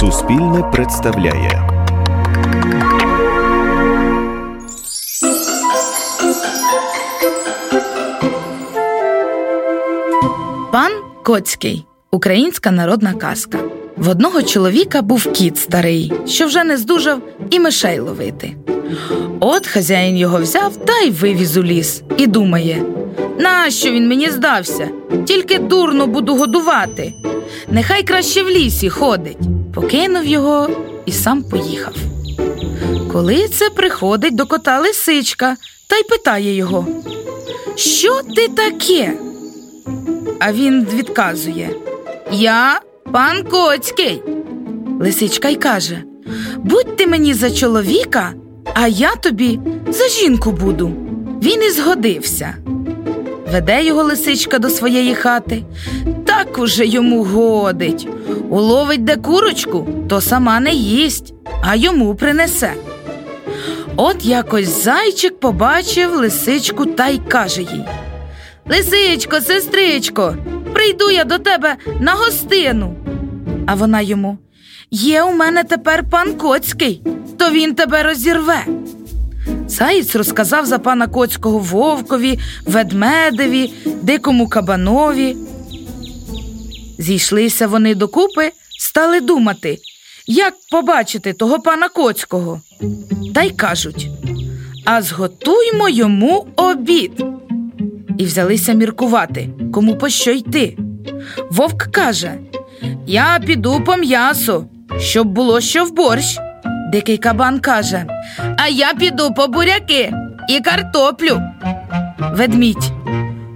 Суспільне представляє. Пан Коцький українська народна казка. В одного чоловіка був кіт старий, що вже не здужав і мишей ловити. От хазяїн його взяв та й вивіз у ліс і думає: нащо він мені здався? Тільки дурно буду годувати. Нехай краще в лісі ходить. Покинув його і сам поїхав. Коли це приходить до кота лисичка та й питає його: Що ти таке? А він відказує: Я пан Коцький. Лисичка й каже: Будь ти мені за чоловіка, а я тобі за жінку буду. Він і згодився. Веде його лисичка до своєї хати, так уже йому годить. Уловить де курочку, то сама не їсть, а йому принесе. От якось зайчик побачив лисичку та й каже їй Лисичко, сестричко, прийду я до тебе на гостину. А вона йому Є у мене тепер пан Коцький, то він тебе розірве. Заєць розказав за пана Коцького вовкові, ведмедеві, дикому кабанові. Зійшлися вони докупи, стали думати, як побачити того пана Коцького. Та й кажуть А зготуймо йому обід. І взялися міркувати, кому по що йти. Вовк каже: Я піду по м'ясу, щоб було що в борщ. Дикий кабан каже: А я піду по буряки і картоплю. Ведмідь.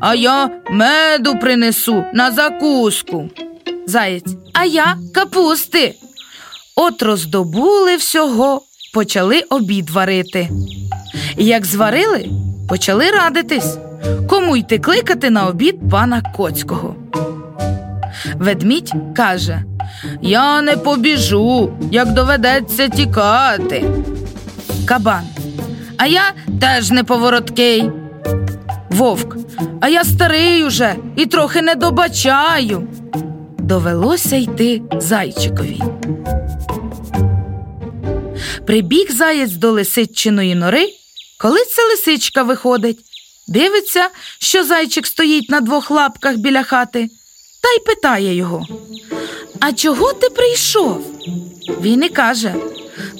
А я меду принесу на закуску. Заєць. А я капусти. От роздобули всього, почали обід варити. Як зварили, почали радитись, кому йти кликати на обід пана Коцького. Ведмідь каже Я не побіжу, як доведеться тікати. Кабан. А я теж не повороткий. Вовк. А я старий уже і трохи не добачаю. Довелося йти зайчикові. Прибіг заєць до лисичиної нори, коли ця лисичка виходить, дивиться, що зайчик стоїть на двох лапках біля хати, та й питає його: А чого ти прийшов? Він і каже: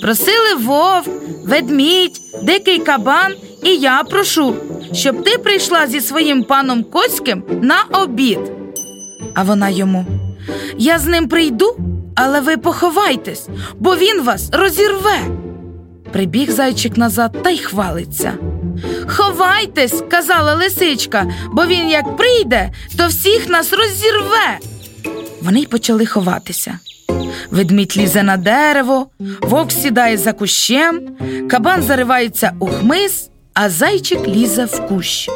Просили вовк, ведмідь, дикий кабан, і я прошу, щоб ти прийшла зі своїм паном Коцьким на обід. А вона йому: Я з ним прийду, але ви поховайтесь, бо він вас розірве. Прибіг зайчик назад та й хвалиться. Ховайтесь, казала лисичка, бо він як прийде, то всіх нас розірве. Вони й почали ховатися. Ведмідь лізе на дерево, вовк сідає за кущем, кабан заривається у хмиз, а зайчик лізе в кущ.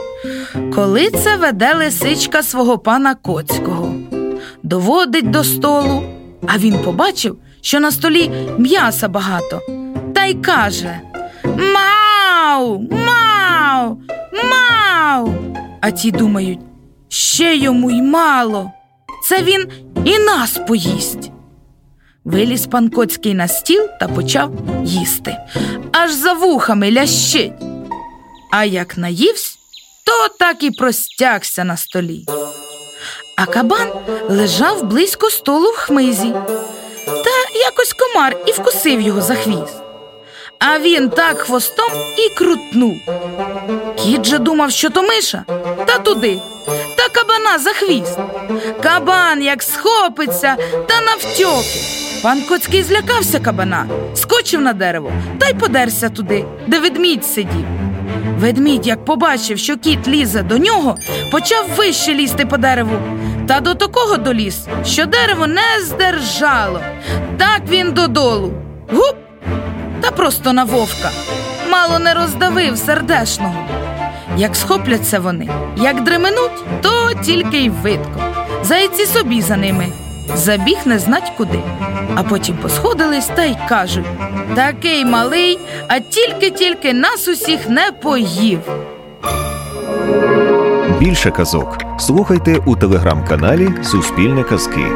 Коли це веде лисичка свого пана Коцького, доводить до столу, а він побачив, що на столі м'яса багато, та й каже Мау, мау, мау. А ті думають, ще йому й мало. Це він і нас поїсть. Виліз пан Коцький на стіл та почав їсти, аж за вухами лящить. А як наївсь, то так і простягся на столі. А кабан лежав близько столу в хмизі, та якось комар і вкусив його за хвіст. А він так хвостом і крутнув. Кіт же думав, що то миша, та туди, та кабана за хвіст. Кабан як схопиться та навтьоки. Пан Коцький злякався кабана, скочив на дерево та й подерся туди, де ведмідь сидів. Ведмідь, як побачив, що кіт лізе до нього, почав вище лізти по дереву. Та до такого доліз, що дерево не здержало. Так він додолу. Гуп! Та просто на вовка. Мало не роздавив сердешного. Як схопляться вони, як дременуть, то тільки й видко. Зайці собі за ними. Забіг не знать куди. А потім посходились та й кажуть такий малий, а тільки-тільки нас усіх не поїв. Більше казок слухайте у телеграм-каналі Суспільне Казки.